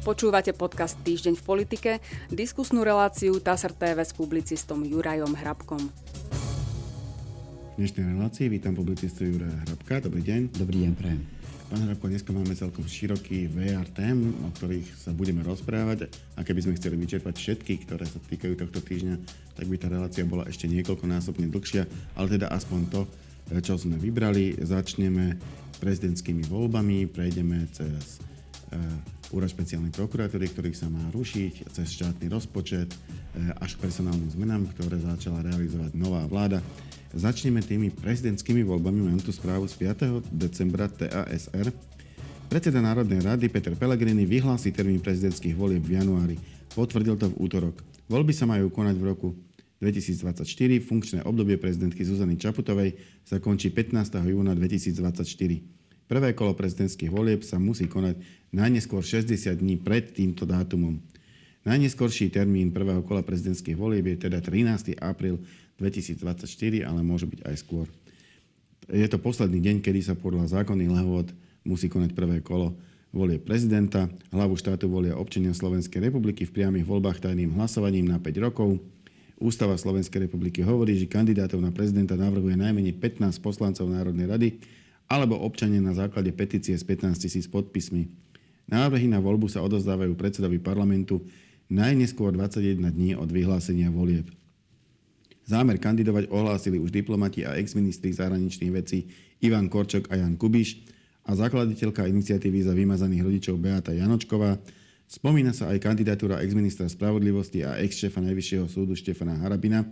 Počúvate podcast Týždeň v politike, diskusnú reláciu TASR TV s publicistom Jurajom Hrabkom. V dnešnej relácii vítam publicistu Juraja Hrabka. Dobrý deň. Dobrý deň, prajem. Pán Hrabko, dneska máme celkom široký VR tém, o ktorých sa budeme rozprávať. A keby sme chceli vyčerpať všetky, ktoré sa týkajú tohto týždňa, tak by tá relácia bola ešte niekoľkonásobne dlhšia, ale teda aspoň to, čo sme vybrali. Začneme prezidentskými voľbami, prejdeme cez e, úrad špeciálnej prokuratúry, ktorých sa má rušiť cez štátny rozpočet eh, až k personálnym zmenám, ktoré začala realizovať nová vláda. Začneme tými prezidentskými voľbami. Mám tu správu z 5. decembra TASR. Predseda Národnej rady Peter Pellegrini vyhlási termín prezidentských volieb v januári. Potvrdil to v útorok. Voľby sa majú konať v roku 2024. Funkčné obdobie prezidentky Zuzany Čaputovej sa končí 15. júna 2024. Prvé kolo prezidentských volieb sa musí konať najneskôr 60 dní pred týmto dátumom. Najneskorší termín prvého kola prezidentských volieb je teda 13. apríl 2024, ale môže byť aj skôr. Je to posledný deň, kedy sa podľa zákonných lehôd musí konať prvé kolo volie prezidenta. Hlavu štátu volia občania Slovenskej republiky v priamých voľbách tajným hlasovaním na 5 rokov. Ústava Slovenskej republiky hovorí, že kandidátov na prezidenta navrhuje najmenej 15 poslancov Národnej rady, alebo občania na základe petície s 15 tisíc podpismi. Návrhy na voľbu sa odozdávajú predsedovi parlamentu najneskôr 21 dní od vyhlásenia volieb. Zámer kandidovať ohlásili už diplomati a exministri zahraničných vecí Ivan Korčok a Jan Kubiš a zakladiteľka iniciatívy za vymazaných rodičov Beata Janočková. Spomína sa aj kandidatúra exministra spravodlivosti a ex-šefa Najvyššieho súdu Štefana Harabina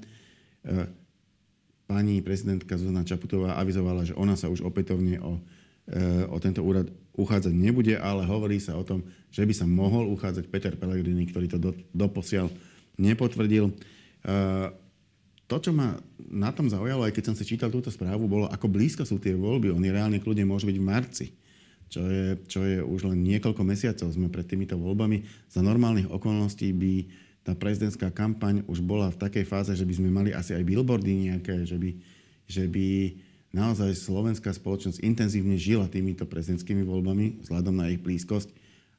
pani prezidentka Zuzana Čaputová avizovala, že ona sa už opätovne o, e, o tento úrad uchádzať nebude, ale hovorí sa o tom, že by sa mohol uchádzať Peter Pellegrini, ktorý to do, doposiaľ nepotvrdil. E, to, čo ma na tom zaujalo, aj keď som si čítal túto správu, bolo, ako blízko sú tie voľby. Oni reálne kľudne môžu byť v marci, čo je, čo je už len niekoľko mesiacov. Sme pred týmito voľbami. Za normálnych okolností by tá prezidentská kampaň už bola v takej fáze, že by sme mali asi aj billboardy nejaké, že by, že by naozaj slovenská spoločnosť intenzívne žila týmito prezidentskými voľbami vzhľadom na ich blízkosť.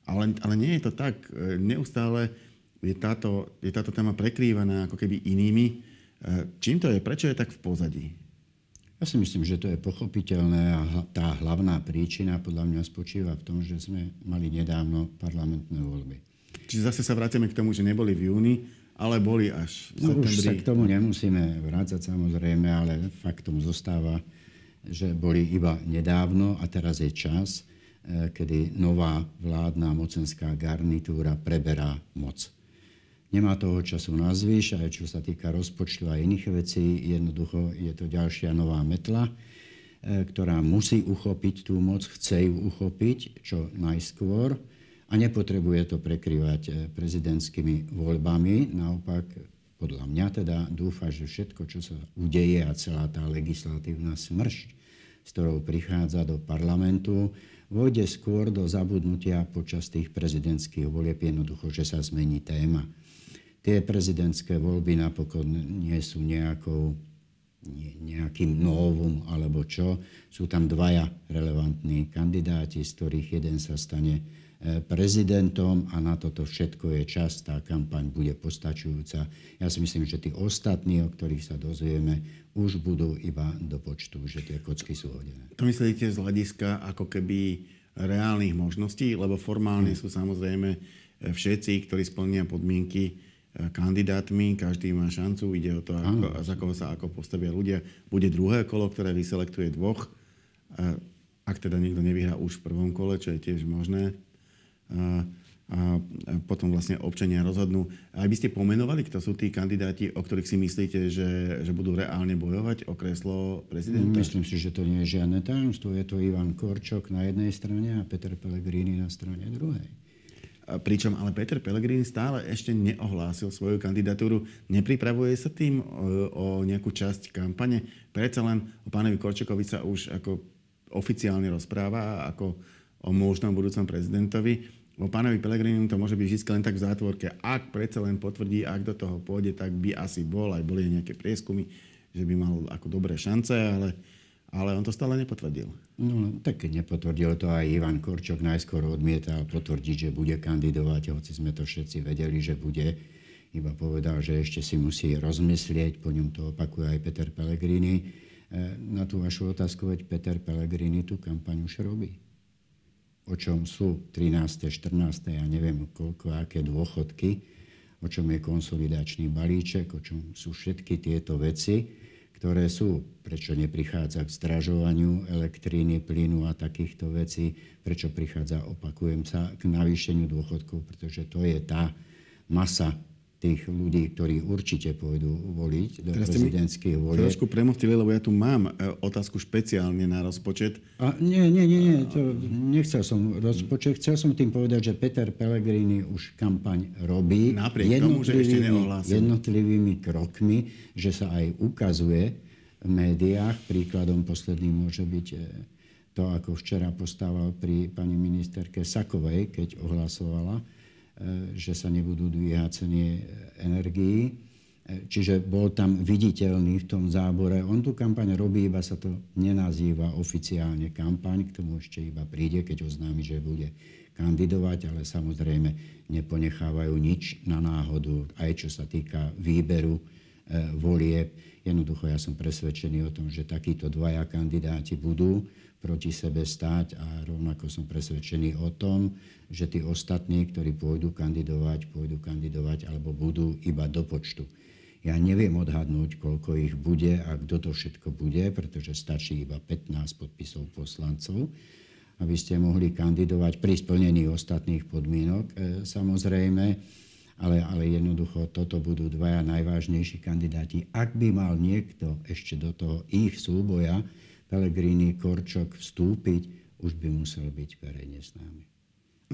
Ale, ale nie je to tak. Neustále je táto, je táto téma prekrývaná ako keby inými. Čím to je? Prečo je tak v pozadí? Ja si myslím, že to je pochopiteľné a tá hlavná príčina podľa mňa spočíva v tom, že sme mali nedávno parlamentné voľby. Čiže zase sa vrátime k tomu, že neboli v júni, ale boli až v no, septembri. Už sa k tomu nemusíme vrácať samozrejme, ale faktom zostáva, že boli iba nedávno a teraz je čas, e, kedy nová vládna mocenská garnitúra preberá moc. Nemá toho času na zvyš, aj čo sa týka rozpočtu a iných vecí. Jednoducho je to ďalšia nová metla, e, ktorá musí uchopiť tú moc, chce ju uchopiť čo najskôr a nepotrebuje to prekrývať eh, prezidentskými voľbami. Naopak, podľa mňa teda dúfa, že všetko, čo sa udeje a celá tá legislatívna smršť, s ktorou prichádza do parlamentu, vojde skôr do zabudnutia počas tých prezidentských volieb, jednoducho, že sa zmení téma. Tie prezidentské voľby napokon nie sú nejakou nejakým novum alebo čo. Sú tam dvaja relevantní kandidáti, z ktorých jeden sa stane E, prezidentom a na toto všetko je čas, tá kampaň bude postačujúca. Ja si myslím, že tí ostatní, o ktorých sa dozvieme, už budú iba do počtu, že tie kocky sú hodené. To myslíte z hľadiska ako keby reálnych možností, lebo formálne hmm. sú samozrejme e, všetci, ktorí splnia podmienky e, kandidátmi, každý má šancu, ide o to, ako, za koho sa ako postavia ľudia. Bude druhé kolo, ktoré vyselektuje dvoch, ak teda niekto nevyhrá už v prvom kole, čo je tiež možné a potom vlastne občania rozhodnú. Aj by ste pomenovali, kto sú tí kandidáti, o ktorých si myslíte, že, že budú reálne bojovať o kreslo prezidenta? Myslím si, že to nie je žiadne tajomstvo. Je to Ivan Korčok na jednej strane a Peter Pellegrini na strane druhej. A pričom ale Peter Pellegrini stále ešte neohlásil svoju kandidatúru. Nepripravuje sa tým o, o nejakú časť kampane? Predsa len o pánovi Korčokovi sa už ako oficiálne rozpráva ako o možnom budúcom prezidentovi o pánovi Pelegrinim to môže byť vždy len tak v zátvorke. Ak predsa len potvrdí, ak do toho pôjde, tak by asi bol, aj boli nejaké prieskumy, že by mal ako dobré šance, ale, ale on to stále nepotvrdil. No, tak nepotvrdil to aj Ivan Korčok. Najskôr odmietal potvrdiť, že bude kandidovať, hoci sme to všetci vedeli, že bude. Iba povedal, že ešte si musí rozmyslieť, po ňom to opakuje aj Peter Pellegrini. E, na tú vašu otázku, veď Peter Pellegrini tú kampaň už robí. O čom sú 13., 14., ja neviem koľko, aké dôchodky, o čom je konsolidačný balíček, o čom sú všetky tieto veci ktoré sú, prečo neprichádza k zdražovaniu elektríny, plynu a takýchto vecí, prečo prichádza, opakujem sa, k navýšeniu dôchodkov, pretože to je tá masa tých ľudí, ktorí určite pôjdu voliť do Teraz prezidentských volieb. Trošku premostili, lebo ja tu mám e, otázku špeciálne na rozpočet. A nie, nie, nie, nie to nechcel som rozpočet. Chcel som tým povedať, že Peter Pellegrini už kampaň robí. Napriek tomu, že ešte neohlásil. Jednotlivými krokmi, že sa aj ukazuje v médiách. Príkladom posledným môže byť e, to, ako včera postával pri pani ministerke Sakovej, keď ohlasovala E, že sa nebudú dvíhať ceny energií. E, čiže bol tam viditeľný v tom zábore. On tú kampaň robí, iba sa to nenazýva oficiálne kampaň, k tomu ešte iba príde, keď oznámi, že bude kandidovať, ale samozrejme neponechávajú nič na náhodu, aj čo sa týka výberu e, volieb. Jednoducho ja som presvedčený o tom, že takíto dvaja kandidáti budú proti sebe stáť a rovnako som presvedčený o tom, že tí ostatní, ktorí pôjdu kandidovať, pôjdu kandidovať alebo budú iba do počtu. Ja neviem odhadnúť, koľko ich bude a kto to všetko bude, pretože stačí iba 15 podpisov poslancov, aby ste mohli kandidovať pri splnení ostatných podmienok, e, samozrejme, ale, ale jednoducho toto budú dvaja najvážnejší kandidáti. Ak by mal niekto ešte do toho ich súboja, Pelegrini, Korčok vstúpiť, už by musel byť verejne známy.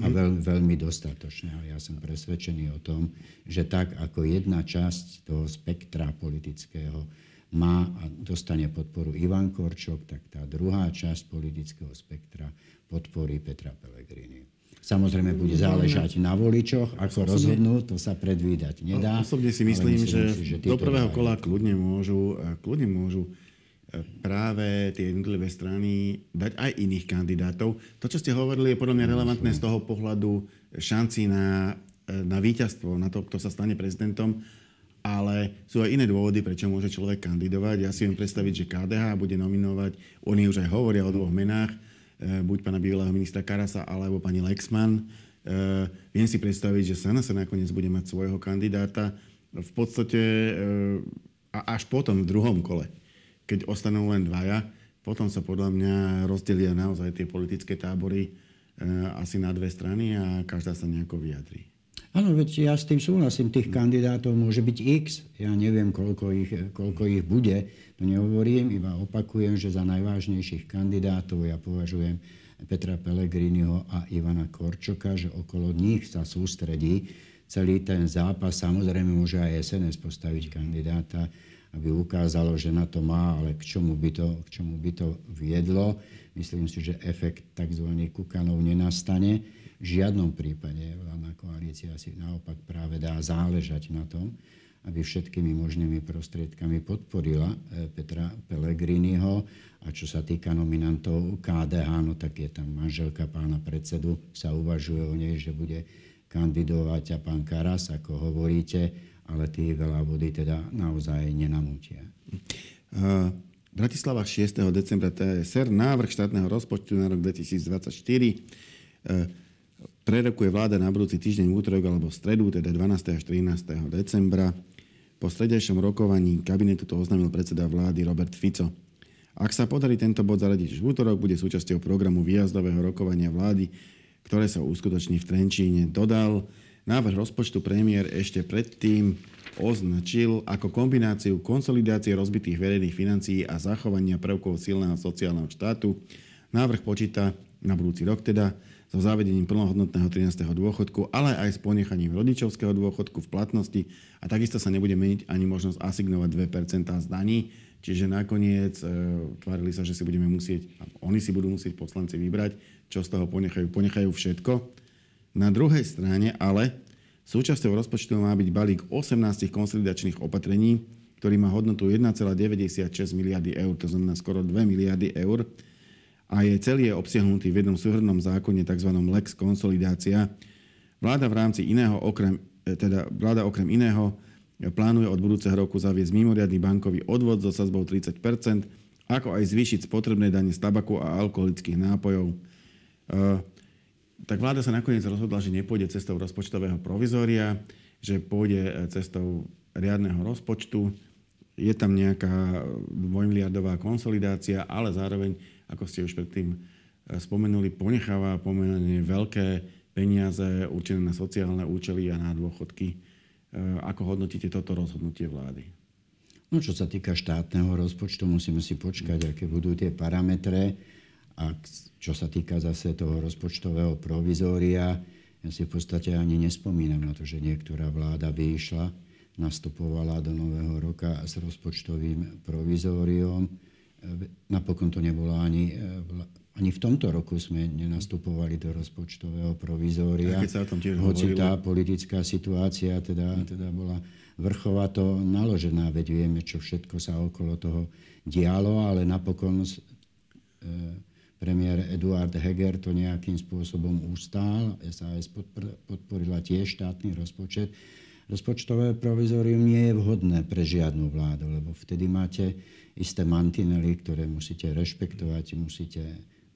A veľ, veľmi dostatočne. Ale ja som presvedčený o tom, že tak ako jedna časť toho spektra politického má a dostane podporu Ivan Korčok, tak tá druhá časť politického spektra podporí Petra Pellegrini. Samozrejme bude záležať na voličoch, ako rozhodnú, to sa predvídať nedá. Osobne si myslím, myslím že, si, že do prvého kola kľudne môžu, kľudne môžu práve tie jednotlivé strany dať aj iných kandidátov. To, čo ste hovorili, je podľa mňa relevantné z toho pohľadu šanci na, na víťazstvo, na to, kto sa stane prezidentom, ale sú aj iné dôvody, prečo môže človek kandidovať. Ja si viem predstaviť, že KDH bude nominovať, oni už aj hovoria o dvoch menách, e, buď pána bývalého ministra Karasa, alebo pani Lexman. E, viem si predstaviť, že Sana sa nakoniec bude mať svojho kandidáta. V podstate až potom v druhom kole keď ostanú len dvaja, potom sa podľa mňa rozdelia naozaj tie politické tábory e, asi na dve strany a každá sa nejako vyjadrí. Áno, veď ja s tým súhlasím. Tých kandidátov môže byť x. Ja neviem, koľko ich, koľko ich bude. To nehovorím, iba opakujem, že za najvážnejších kandidátov ja považujem Petra Pellegriniho a Ivana Korčoka, že okolo nich sa sústredí celý ten zápas. Samozrejme môže aj SNS postaviť kandidáta aby ukázalo, že na to má, ale k čomu by to, k čomu by to viedlo. Myslím si, že efekt tzv. kukanov nenastane. V žiadnom prípade vládna koalícia si naopak práve dá záležať na tom, aby všetkými možnými prostriedkami podporila e, Petra Pellegriniho. A čo sa týka nominantov KDH, no tak je tam manželka pána predsedu, sa uvažuje o nej, že bude kandidovať a pán Karas, ako hovoríte, ale tí veľa vody teda naozaj nenamútia. Uh, Bratislava 6. decembra TSR, návrh štátneho rozpočtu na rok 2024. Uh, prerokuje vláda na budúci týždeň v útorok alebo v stredu, teda 12. až 13. decembra. Po stredejšom rokovaní kabinetu to oznámil predseda vlády Robert Fico. Ak sa podarí tento bod zaradiť už v útorok, bude súčasťou programu výjazdového rokovania vlády, ktoré sa uskutoční v Trenčíne. Dodal, Návrh rozpočtu premiér ešte predtým označil ako kombináciu konsolidácie rozbitých verejných financií a zachovania prvkov silného sociálneho štátu. Návrh počíta na budúci rok teda so zavedením plnohodnotného 13. dôchodku, ale aj s ponechaním rodičovského dôchodku v platnosti a takisto sa nebude meniť ani možnosť asignovať 2% z daní, čiže nakoniec e, tvárili sa, že si budeme musieť, oni si budú musieť poslanci vybrať, čo z toho ponechajú. Ponechajú všetko na druhej strane ale súčasťou rozpočtu má byť balík 18 konsolidačných opatrení, ktorý má hodnotu 1,96 miliardy eur, to znamená skoro 2 miliardy eur a je celý je obsiahnutý v jednom súhrnom zákone, tzv. Lex konsolidácia. Vláda v rámci iného, okrem, e, teda vláda okrem iného plánuje od budúceho roku zaviesť mimoriadny bankový odvod so sazbou 30% ako aj zvýšiť spotrebné dane z tabaku a alkoholických nápojov. E, tak vláda sa nakoniec rozhodla, že nepôjde cestou rozpočtového provizória, že pôjde e, cestou riadneho rozpočtu. Je tam nejaká dvojmiliardová konsolidácia, ale zároveň, ako ste už predtým e, spomenuli, ponecháva pomerne veľké peniaze určené na sociálne účely a na dôchodky. E, ako hodnotíte toto rozhodnutie vlády? No, čo sa týka štátneho rozpočtu, musíme si počkať, aké budú tie parametre. A čo sa týka zase toho rozpočtového provizória, ja si v podstate ani nespomínam na to, že niektorá vláda by išla, nastupovala do nového roka s rozpočtovým provizóriom. Napokon to nebolo ani, ani v tomto roku sme nenastupovali do rozpočtového provizória. keď sa o tom tiež hoci tá politická situácia teda, teda bola vrchovato naložená, veď vieme, čo všetko sa okolo toho dialo, ale napokon e, premiér Eduard Heger to nejakým spôsobom ustál. SAS podporila tiež štátny rozpočet. Rozpočtové provizorium nie je vhodné pre žiadnu vládu, lebo vtedy máte isté mantinely, ktoré musíte rešpektovať, musíte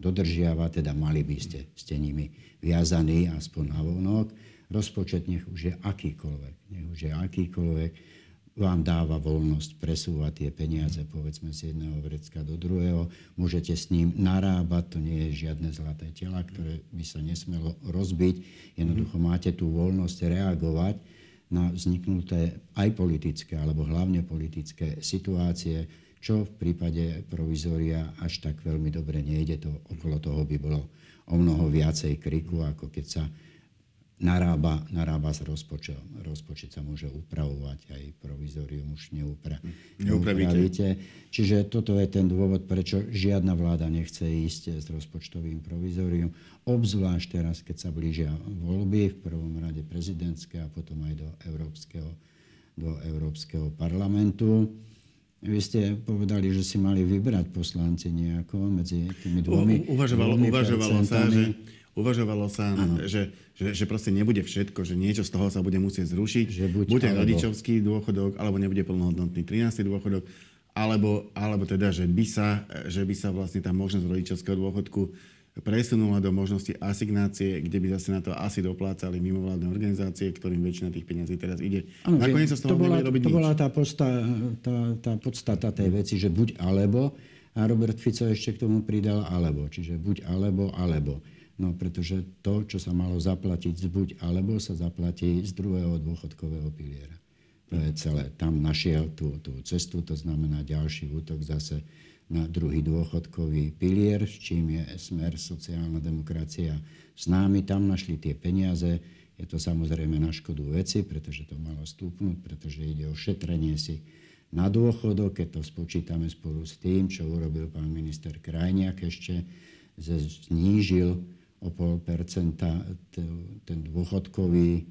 dodržiavať, teda mali by ste, ste nimi viazaní aspoň na vonok. Rozpočet nech už je akýkoľvek, nech už je akýkoľvek, vám dáva voľnosť presúvať tie peniaze, povedzme z jedného vrecka do druhého. Môžete s ním narábať, to nie je žiadne zlaté tela, ktoré by sa nesmelo rozbiť. Jednoducho máte tú voľnosť reagovať na vzniknuté aj politické, alebo hlavne politické situácie, čo v prípade provizória až tak veľmi dobre nejde. To, okolo toho by bolo o mnoho viacej kriku, ako keď sa narába, narába s rozpočtom. Rozpočet sa môže upravovať, aj provizorium už neupra, neupravíte. Čiže toto je ten dôvod, prečo žiadna vláda nechce ísť s rozpočtovým provizorium. Obzvlášť teraz, keď sa blížia voľby, v prvom rade prezidentské a potom aj do Európskeho, do Európskeho parlamentu. Vy ste povedali, že si mali vybrať poslanci nejako medzi tými dvomi, U, uvažovalo, dvomi uvažovalo sa, že Uvažovalo sa, že, že, že proste nebude všetko, že niečo z toho sa bude musieť zrušiť. Že buď bude alebo. rodičovský dôchodok, alebo nebude plnohodnotný 13. dôchodok, alebo, alebo teda, že by, sa, že by sa vlastne tá možnosť rodičovského dôchodku presunula do možnosti asignácie, kde by zase na to asi doplácali mimovládne organizácie, ktorým väčšina tých peniazí teraz ide. Ano, Nakoniec sa z toho to bola, robiť To nič. bola tá, posta, tá, tá podstata tej veci, že buď alebo, a Robert Fico ešte k tomu pridal alebo. Čiže buď alebo, alebo. No pretože to, čo sa malo zaplatiť z buď alebo, sa zaplatí z druhého dôchodkového piliera. To je celé. Tam našiel tú, tú cestu, to znamená ďalší útok zase na druhý dôchodkový pilier, s čím je smer sociálna demokracia s námi. Tam našli tie peniaze. Je to samozrejme na škodu veci, pretože to malo stúpnúť, pretože ide o šetrenie si na dôchodok, keď to spočítame spolu s tým, čo urobil pán minister Krajniak ešte, znížil o pol percenta ten dôchodkový e,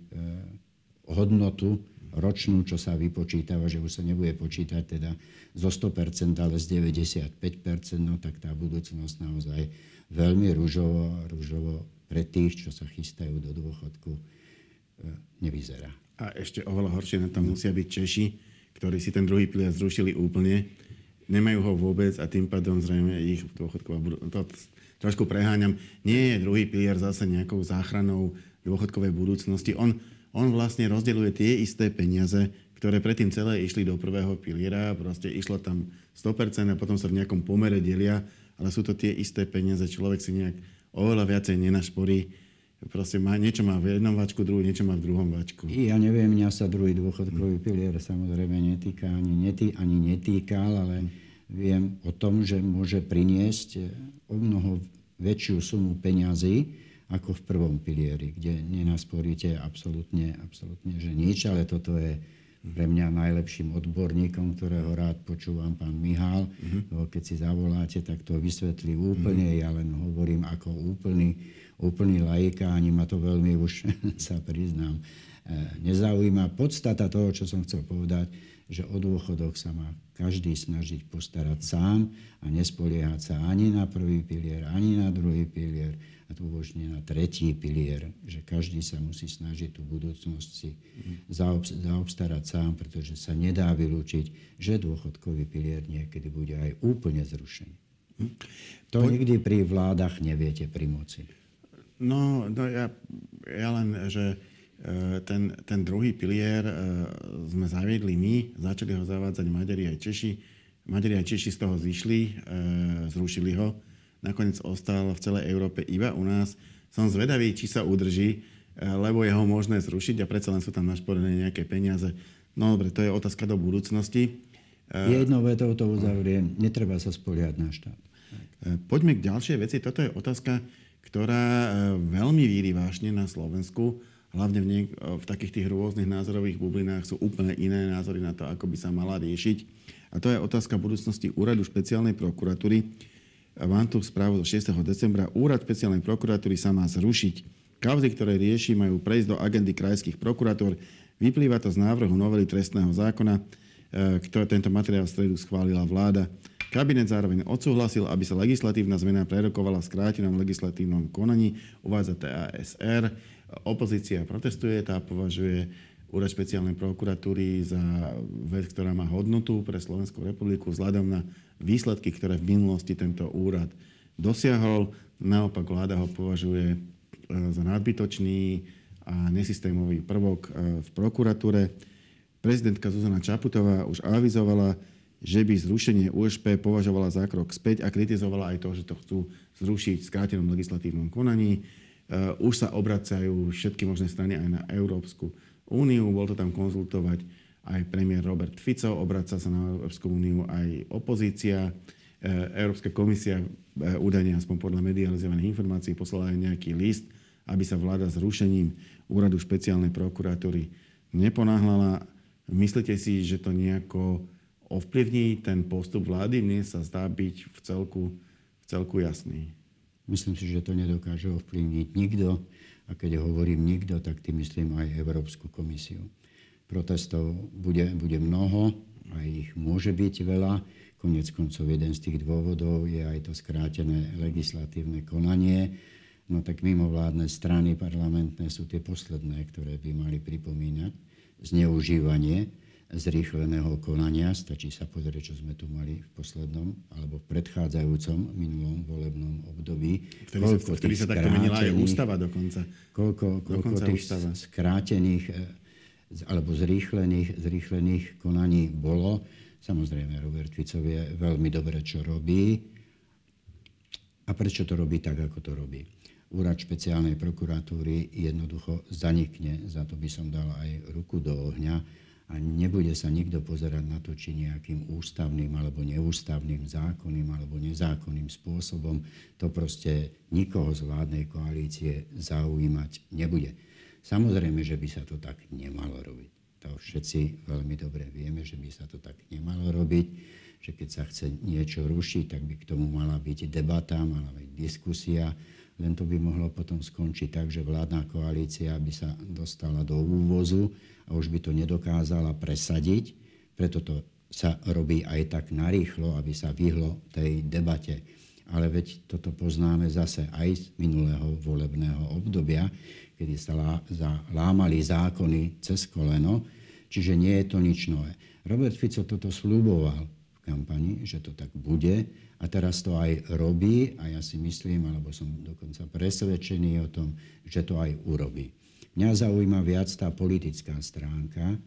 hodnotu ročnú, čo sa vypočítava, že už sa nebude počítať teda zo 100%, ale z 95%, no tak tá budúcnosť naozaj veľmi rúžovo, rúžovo pre tých, čo sa chystajú do dôchodku, e, nevyzerá. A ešte oveľa horšie na tom musia byť Češi, ktorí si ten druhý pilier zrušili úplne, nemajú ho vôbec a tým pádom zrejme ich dôchodková budúcnosť trošku preháňam, nie je druhý pilier zase nejakou záchranou dôchodkovej budúcnosti. On, on vlastne rozdeľuje tie isté peniaze, ktoré predtým celé išli do prvého piliera, proste išlo tam 100% a potom sa v nejakom pomere delia, ale sú to tie isté peniaze, človek si nejak oveľa viacej nenašporí, proste má, niečo má v jednom vačku, druhý, niečo má v druhom vačku. Ja neviem, mňa sa druhý dôchodkový pilier samozrejme netýka, ani, netý, ani netýkal, ale viem o tom, že môže priniesť o mnoho väčšiu sumu peňazí ako v prvom pilieri, kde nenasporíte absolútne, absolútne že nič, ale toto je pre mňa najlepším odborníkom, ktorého rád počúvam, pán Mihál. Mm-hmm. Keď si zavoláte, tak to vysvetlí úplne. Mm-hmm. Ja len hovorím ako úplný, úplný laik a ani ma to veľmi už sa priznám nezaujíma. Podstata toho, čo som chcel povedať, že o dôchodok sa má každý snažiť postarať sám a nespoliehať sa ani na prvý pilier, ani na druhý pilier a nie na tretí pilier, že každý sa musí snažiť tú budúcnosť si zaobstarať sám, pretože sa nedá vylúčiť, že dôchodkový pilier niekedy bude aj úplne zrušený. To po... nikdy pri vládach neviete pri moci. No, no ja, ja len, že e, ten, ten druhý pilier e, sme zaviedli my, začali ho zavádzať Maďari aj Češi. Maďari aj Češi z toho zišli, e, zrušili ho nakoniec ostal v celej Európe iba u nás. Som zvedavý, či sa udrží, eh, lebo je ho možné zrušiť a predsa len sú tam našporené nejaké peniaze. No dobre, to je otázka do budúcnosti. Eh, Jednou vetou to uzavriem. Netreba sa spoliať na štát. Eh, poďme k ďalšej veci. Toto je otázka, ktorá veľmi víri vášne na Slovensku. Hlavne v, niek- v takých tých rôznych názorových bublinách sú úplne iné názory na to, ako by sa mala riešiť. A to je otázka budúcnosti úradu špeciálnej prokuratúry Mám tu správu zo 6. decembra. Úrad špeciálnej prokuratúry sa má zrušiť. Kauzy, ktoré rieši, majú prejsť do agendy krajských prokuratúr. Vyplýva to z návrhu novely trestného zákona, e, ktoré tento materiál v stredu schválila vláda. Kabinet zároveň odsúhlasil, aby sa legislatívna zmena prerokovala v skrátenom legislatívnom konaní, uvádza TASR. Opozícia protestuje, tá považuje úrad špeciálnej prokuratúry za vec, ktorá má hodnotu pre Slovenskú republiku vzhľadom na výsledky, ktoré v minulosti tento úrad dosiahol. Naopak vláda ho považuje e, za nadbytočný a nesystémový prvok e, v prokuratúre. Prezidentka Zuzana Čaputová už avizovala, že by zrušenie USP považovala za krok späť a kritizovala aj to, že to chcú zrušiť v skrátenom legislatívnom konaní. E, už sa obracajú všetky možné strany aj na Európsku úniu, bol to tam konzultovať aj premiér Robert Fico, obraca sa na Európsku úniu aj opozícia. E, Európska komisia e, údajne aspoň podľa medializovaných informácií poslala aj nejaký list, aby sa vláda s rušením úradu špeciálnej prokuratúry neponáhľala. Myslíte si, že to nejako ovplyvní ten postup vlády? Mne sa zdá byť v celku, v celku jasný. Myslím si, že to nedokáže ovplyvniť nikto. A keď hovorím nikto, tak tým myslím aj Európsku komisiu. Protestov bude, bude mnoho, a ich môže byť veľa. Konec koncov jeden z tých dôvodov je aj to skrátené legislatívne konanie. No tak mimovládne strany parlamentné sú tie posledné, ktoré by mali pripomínať zneužívanie zrýchleného konania. Stačí sa pozrieť, čo sme tu mali v poslednom alebo v predchádzajúcom minulom volebnom období. Vtedy koľko sa, vtedy sa takto menila aj ústava dokonca. Koľko, koľko dokonca tých ústava. skrátených eh, alebo zrýchlených, zrýchlených konaní bolo. Samozrejme, Robert Fico vie veľmi dobre, čo robí a prečo to robí tak, ako to robí. Úrad špeciálnej prokuratúry jednoducho zanikne, za to by som dal aj ruku do ohňa a nebude sa nikto pozerať na to, či nejakým ústavným alebo neústavným, zákonným alebo nezákonným spôsobom to proste nikoho z vládnej koalície zaujímať nebude. Samozrejme, že by sa to tak nemalo robiť. To všetci veľmi dobre vieme, že by sa to tak nemalo robiť, že keď sa chce niečo rušiť, tak by k tomu mala byť debata, mala byť diskusia, len to by mohlo potom skončiť tak, že vládna koalícia by sa dostala do úvozu a už by to nedokázala presadiť. Preto to sa robí aj tak narýchlo, aby sa vyhlo tej debate. Ale veď toto poznáme zase aj z minulého volebného obdobia, kedy sa lá, za, lámali zákony cez koleno, čiže nie je to nič nové. Robert Fico toto slúboval v kampani, že to tak bude a teraz to aj robí a ja si myslím, alebo som dokonca presvedčený o tom, že to aj urobí. Mňa zaujíma viac tá politická stránka e,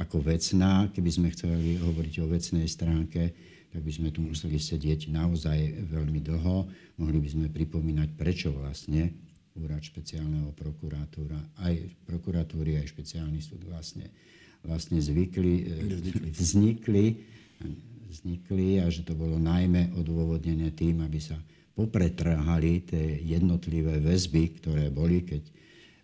ako vecná. Keby sme chceli hovoriť o vecnej stránke, tak by sme tu museli sedieť naozaj veľmi dlho. Mohli by sme pripomínať, prečo vlastne úrad špeciálneho prokuratúra, aj prokuratúry, aj špeciálny súd vlastne, vlastne zvykli, e, vznikli, vznikli a že to bolo najmä odôvodnené tým, aby sa popretrhali tie jednotlivé väzby, ktoré boli, keď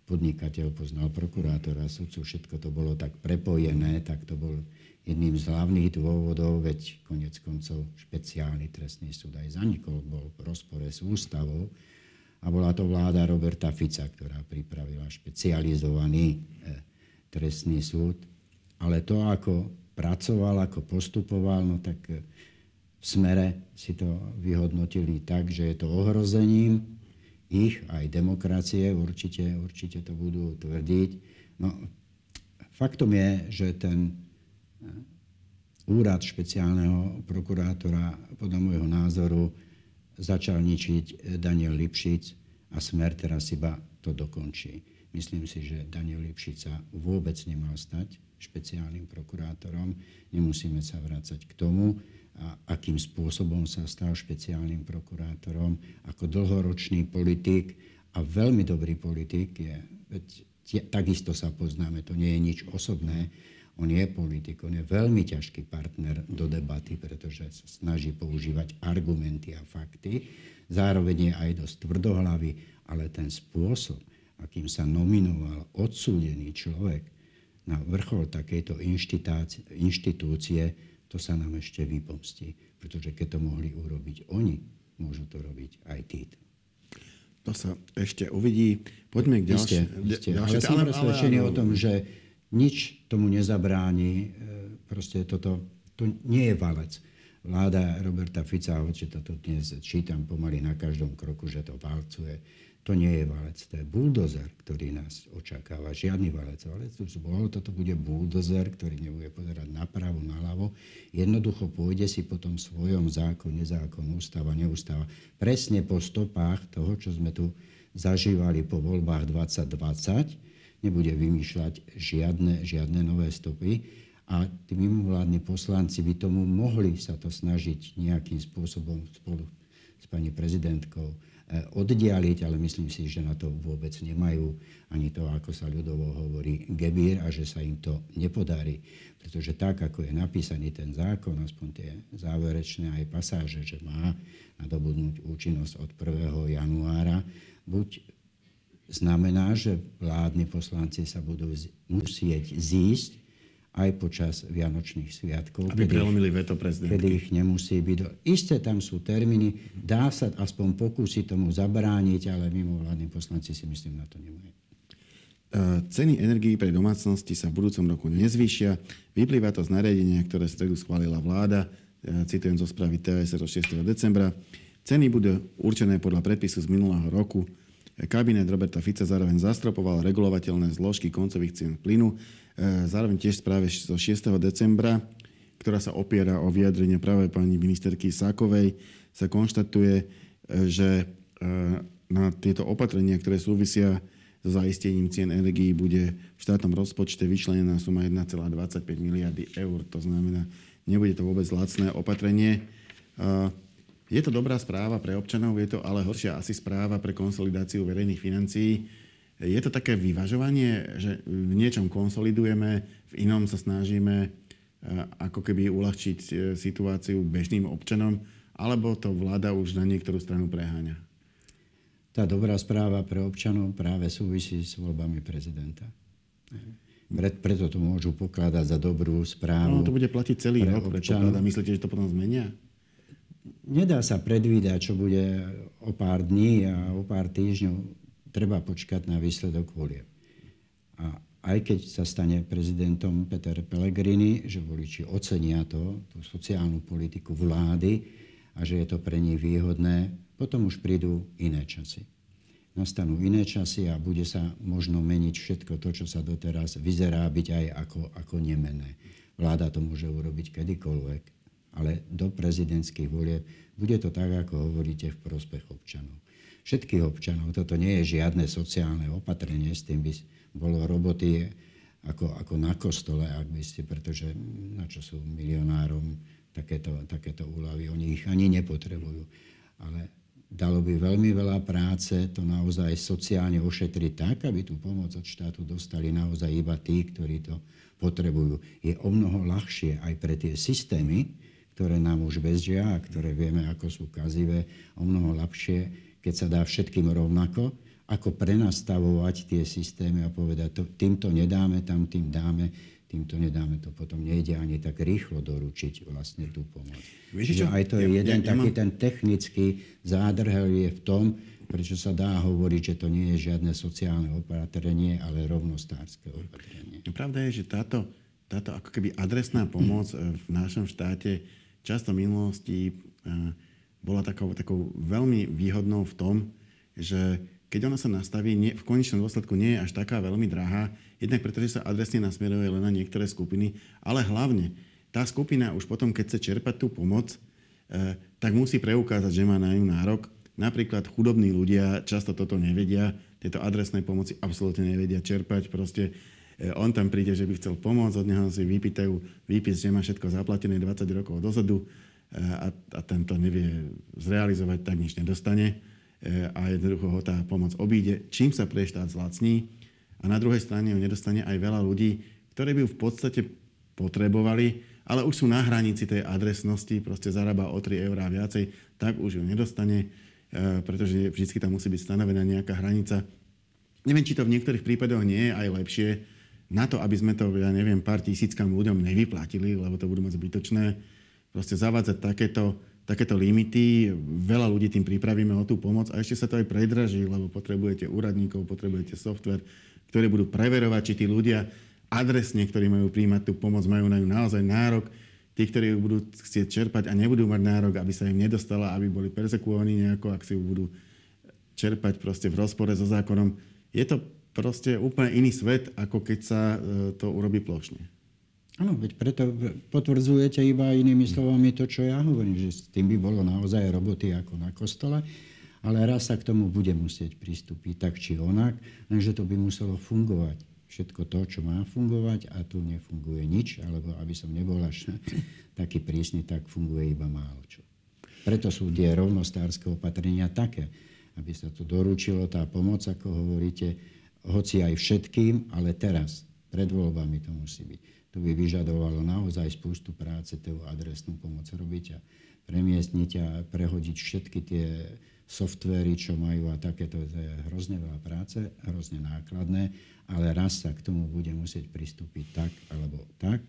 podnikateľ poznal prokurátora, sudcu, všetko to bolo tak prepojené, tak to bol jedným z hlavných dôvodov, veď konec koncov špeciálny trestný súd aj zanikol, bol v rozpore s ústavou, A bola to vláda Roberta Fica, ktorá pripravila špecializovaný trestný súd. Ale to, ako pracoval, ako postupoval, no tak v smere si to vyhodnotili tak, že je to ohrozením ich, aj demokracie, určite, určite to budú tvrdiť. No, faktom je, že ten eh, úrad špeciálneho prokurátora podľa môjho názoru začal ničiť eh, Daniel Lipšic a Smer teraz iba to dokončí. Myslím si, že Daniel Lipšica vôbec nemal stať špeciálnym prokurátorom. Nemusíme sa vrácať k tomu, a akým spôsobom sa stal špeciálnym prokurátorom. Ako dlhoročný politik a veľmi dobrý politik je, veď takisto sa poznáme, to nie je nič osobné, on je politik, on je veľmi ťažký partner do debaty, pretože sa snaží používať argumenty a fakty. Zároveň je aj dosť tvrdohlavý, ale ten spôsob, akým sa nominoval odsúdený človek na vrchol takejto inštitúcie, to sa nám ešte vypomstí. Pretože keď to mohli urobiť oni, môžu to robiť aj títo. To sa ešte uvidí. Poďme k ďalšie, ďalšie, ale som presvedčený o tom, že nič tomu nezabráni. E, proste toto, to nie je valec. Vláda Roberta Fica, hoci toto dnes čítam pomaly na každom kroku, že to valcuje, to nie je valec, to je buldozer, ktorý nás očakáva. Žiadny valec. Valec už bol, toto bude buldozer, ktorý nebude pozerať napravo, naľavo. Jednoducho pôjde si po tom svojom zákon, nezákon, ústava, neústava. Presne po stopách toho, čo sme tu zažívali po voľbách 2020. Nebude vymýšľať žiadne, žiadne nové stopy. A tí mimovládni poslanci by tomu mohli sa to snažiť nejakým spôsobom spolu s pani prezidentkou Eh, oddialiť, ale myslím si, že na to vôbec nemajú ani to, ako sa ľudovo hovorí, gebír a že sa im to nepodarí. Pretože tak, ako je napísaný ten zákon, aspoň tie záverečné aj pasáže, že má nadobudnúť účinnosť od 1. januára, buď znamená, že vládni poslanci sa budú musieť zísť aj počas Vianočných sviatkov. Aby prelomili veto prezidentky. Kedy ich nemusí byť. Isté tam sú termíny, dá sa aspoň pokúsiť tomu zabrániť, ale mimovládni poslanci si myslím na to nemajú. E, ceny energií pre domácnosti sa v budúcom roku nezvýšia. Vyplýva to z nariadenia, ktoré stredu schválila vláda. E, citujem zo správy TVS 6. decembra. Ceny budú určené podľa predpisu z minulého roku. Kabinet Roberta Fica zároveň zastropoval regulovateľné zložky koncových cien plynu E, zároveň tiež správe zo 6. decembra, ktorá sa opiera o vyjadrenie práve pani ministerky Sákovej, sa konštatuje, e, že e, na tieto opatrenia, ktoré súvisia so zaistením cien energií, bude v štátnom rozpočte vyčlenená suma 1,25 miliardy eur. To znamená, nebude to vôbec lacné opatrenie. Je to dobrá správa pre občanov, je to ale horšia asi správa pre konsolidáciu verejných financií je to také vyvažovanie, že v niečom konsolidujeme, v inom sa snažíme e, ako keby uľahčiť e, situáciu bežným občanom, alebo to vláda už na niektorú stranu preháňa? Tá dobrá správa pre občanov práve súvisí s voľbami prezidenta. Pre, preto to môžu pokladať za dobrú správu. No, to bude platiť celý rok, predpokladá. Myslíte, že to potom zmenia? Nedá sa predvídať, čo bude o pár dní a o pár týždňov treba počkať na výsledok volieb. A aj keď sa stane prezidentom Peter Pellegrini, že voliči ocenia to, tú sociálnu politiku vlády a že je to pre nich výhodné, potom už prídu iné časy. Nastanú iné časy a bude sa možno meniť všetko to, čo sa doteraz vyzerá byť aj ako, ako nemené. Vláda to môže urobiť kedykoľvek, ale do prezidentských volieb bude to tak, ako hovoríte, v prospech občanov všetkých občanov. Toto nie je žiadne sociálne opatrenie, s tým by bolo roboty ako, ako na kostole, ak by ste, pretože na čo sú milionárom takéto, takéto úlavy, oni ich ani nepotrebujú. Ale dalo by veľmi veľa práce to naozaj sociálne ošetriť tak, aby tú pomoc od štátu dostali naozaj iba tí, ktorí to potrebujú. Je o mnoho ľahšie aj pre tie systémy, ktoré nám už bežia a ktoré vieme, ako sú kazivé, o mnoho ľahšie keď sa dá všetkým rovnako, ako prenastavovať tie systémy a povedať, to, týmto nedáme, tam tým dáme, týmto nedáme, to potom nejde ani tak rýchlo doručiť vlastne tú pomoc. Víš, Čiže aj to je ja, jeden ja, ja taký mám... ten technický zádrhel je v tom, prečo sa dá hovoriť, že to nie je žiadne sociálne opatrenie, ale rovnostárske opatrenie. Pravda je, že táto, táto ako keby adresná pomoc e, v našom štáte často v minulosti e, bola takou, takou veľmi výhodnou v tom, že keď ona sa nastaví, nie, v konečnom dôsledku nie je až taká veľmi drahá, jednak pretože sa adresne nasmeruje len na niektoré skupiny, ale hlavne tá skupina už potom, keď chce čerpať tú pomoc, eh, tak musí preukázať, že má na ňu nárok. Napríklad chudobní ľudia často toto nevedia, tieto adresné pomoci absolútne nevedia čerpať. Proste on tam príde, že by chcel pomôcť, od neho si vypýtajú výpis, že má všetko zaplatené 20 rokov dozadu eh, a, a tento nevie zrealizovať, tak nič nedostane E, a jednoducho ho tá pomoc obíde, čím sa pre štát zlacní a na druhej strane ju nedostane aj veľa ľudí, ktorí by ju v podstate potrebovali, ale už sú na hranici tej adresnosti, proste zarába o 3 eurá viacej, tak už ju nedostane, e, pretože vždy tam musí byť stanovená nejaká hranica. Neviem, či to v niektorých prípadoch nie je aj lepšie, na to, aby sme to, ja neviem, pár tisíckam ľuďom nevyplatili, lebo to budú moc zbytočné, proste zavádzať takéto takéto limity, veľa ľudí tým pripravíme o tú pomoc a ešte sa to aj predraží, lebo potrebujete úradníkov, potrebujete software, ktoré budú preverovať, či tí ľudia adresne, ktorí majú príjmať tú pomoc, majú na ňu naozaj nárok. Tí, ktorí ju budú chcieť čerpať a nebudú mať nárok, aby sa im nedostala, aby boli persekuovaní nejako, ak si ju budú čerpať proste v rozpore so zákonom. Je to proste úplne iný svet, ako keď sa e, to urobí plošne. Áno, veď preto potvrdzujete iba inými slovami to, čo ja hovorím, že s tým by bolo naozaj roboty ako na kostole, ale raz sa k tomu bude musieť pristúpiť tak či onak, lenže to by muselo fungovať. Všetko to, čo má fungovať a tu nefunguje nič, alebo aby som nebol až taký prísny, tak funguje iba málo čo. Preto sú tie rovnostárske opatrenia také, aby sa tu doručilo tá pomoc, ako hovoríte, hoci aj všetkým, ale teraz, pred voľbami to musí byť to by vyžadovalo naozaj spústu práce tú adresnú pomoc robiť a premiestniť a prehodiť všetky tie softvery, čo majú a takéto, to je hrozne veľa práce, hrozne nákladné, ale raz sa k tomu bude musieť pristúpiť tak alebo tak,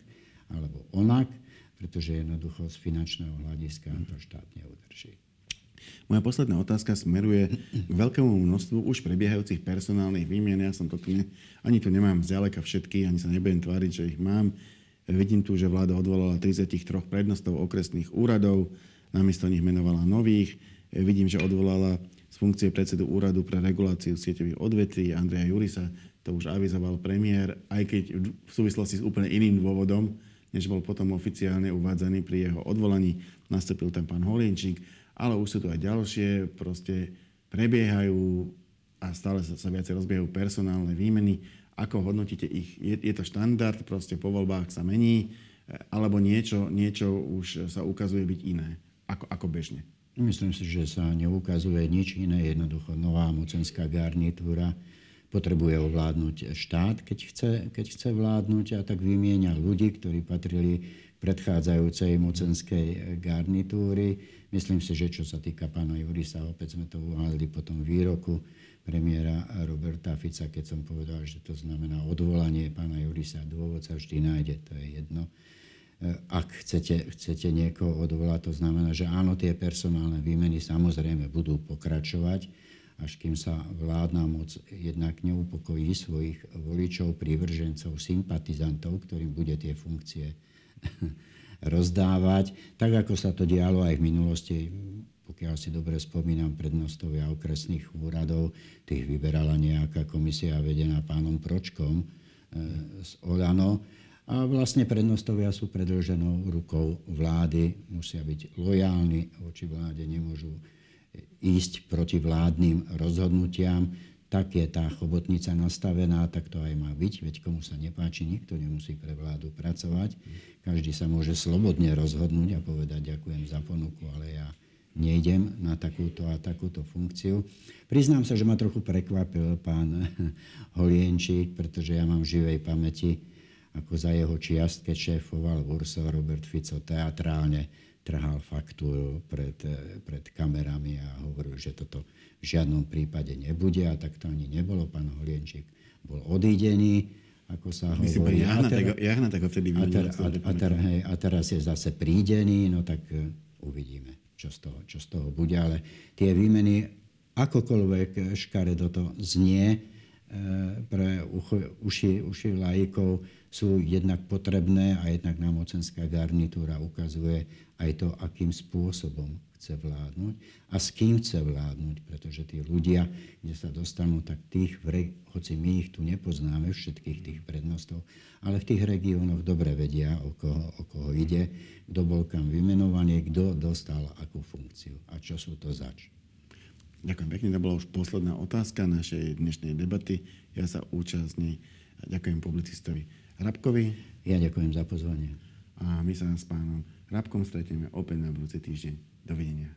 alebo onak, pretože jednoducho z finančného hľadiska to štát neudrží. Moja posledná otázka smeruje k veľkému množstvu už prebiehajúcich personálnych výmien. Ja som to tu ne, ani tu nemám zďaleka všetky, ani sa nebudem tváriť, že ich mám. Vidím tu, že vláda odvolala 33 prednostov okresných úradov, namiesto nich menovala nových. Vidím, že odvolala z funkcie predsedu úradu pre reguláciu sieťových odvetví Andreja Jurisa. To už avizoval premiér, aj keď v súvislosti s úplne iným dôvodom, než bol potom oficiálne uvádzaný pri jeho odvolaní. Nastúpil tam pán Holienčík ale už sú tu aj ďalšie, proste prebiehajú a stále sa, sa viacej rozbiehajú personálne výmeny. Ako hodnotíte ich? Je, je to štandard, proste po voľbách sa mení, e, alebo niečo, niečo už sa ukazuje byť iné, ako, ako bežne? Myslím si, že sa neukazuje nič iné. Jednoducho nová mocenská garnitúra potrebuje ovládnuť štát, keď chce, keď chce vládnuť a tak vymieňa ľudí, ktorí patrili predchádzajúcej mocenskej garnitúry. Myslím si, že čo sa týka pána Jurisa, opäť sme to uvádzali po tom výroku premiéra Roberta Fica, keď som povedal, že to znamená odvolanie pána Jurisa. Dôvod sa vždy nájde, to je jedno. Ak chcete, chcete niekoho odvolať, to znamená, že áno, tie personálne výmeny samozrejme budú pokračovať, až kým sa vládna moc jednak neupokojí svojich voličov, prívržencov, sympatizantov, ktorým bude tie funkcie rozdávať, tak ako sa to dialo aj v minulosti, pokiaľ si dobre spomínam, prednostovia okresných úradov, tých vyberala nejaká komisia vedená pánom Pročkom e, z Olano. A vlastne prednostovia sú predlženou rukou vlády, musia byť lojálni voči vláde, nemôžu ísť proti vládnym rozhodnutiam tak je tá chobotnica nastavená, tak to aj má byť, veď komu sa nepáči, nikto nemusí pre vládu pracovať. Každý sa môže slobodne rozhodnúť a povedať ďakujem za ponuku, ale ja nejdem na takúto a takúto funkciu. Priznám sa, že ma trochu prekvapil pán Holienčík, pretože ja mám v živej pamäti, ako za jeho čiast, keď šéfoval Urso Robert Fico teatrálne trhal faktúru pred, pred kamerami a hovoril, že toto v žiadnom prípade nebude a tak to ani nebolo. Pán Holienčík bol odídený, ako sa hovorí. Jahna, tak ho vtedy a, ter, a, a, ter, hej, a teraz je zase prídený, no tak uh, uvidíme, čo z, toho, čo z toho bude. Ale tie výmeny akokoľvek škaredo to znie, pre uši, uši laikov sú jednak potrebné a jednak nám mocenská garnitúra ukazuje aj to, akým spôsobom chce vládnuť a s kým chce vládnuť, pretože tí ľudia, kde sa dostanú, tak tých, hoci my ich tu nepoznáme, všetkých tých prednostov, ale v tých regiónoch dobre vedia, o koho, o koho ide, kto bol kam vymenovaný, kto dostal akú funkciu a čo sú to zač. Ďakujem pekne, to bola už posledná otázka našej dnešnej debaty. Ja sa účastní. Ďakujem publicistovi Rabkovi. Ja ďakujem za pozvanie. A my sa s pánom Rabkom stretieme opäť na budúci týždeň. Dovidenia.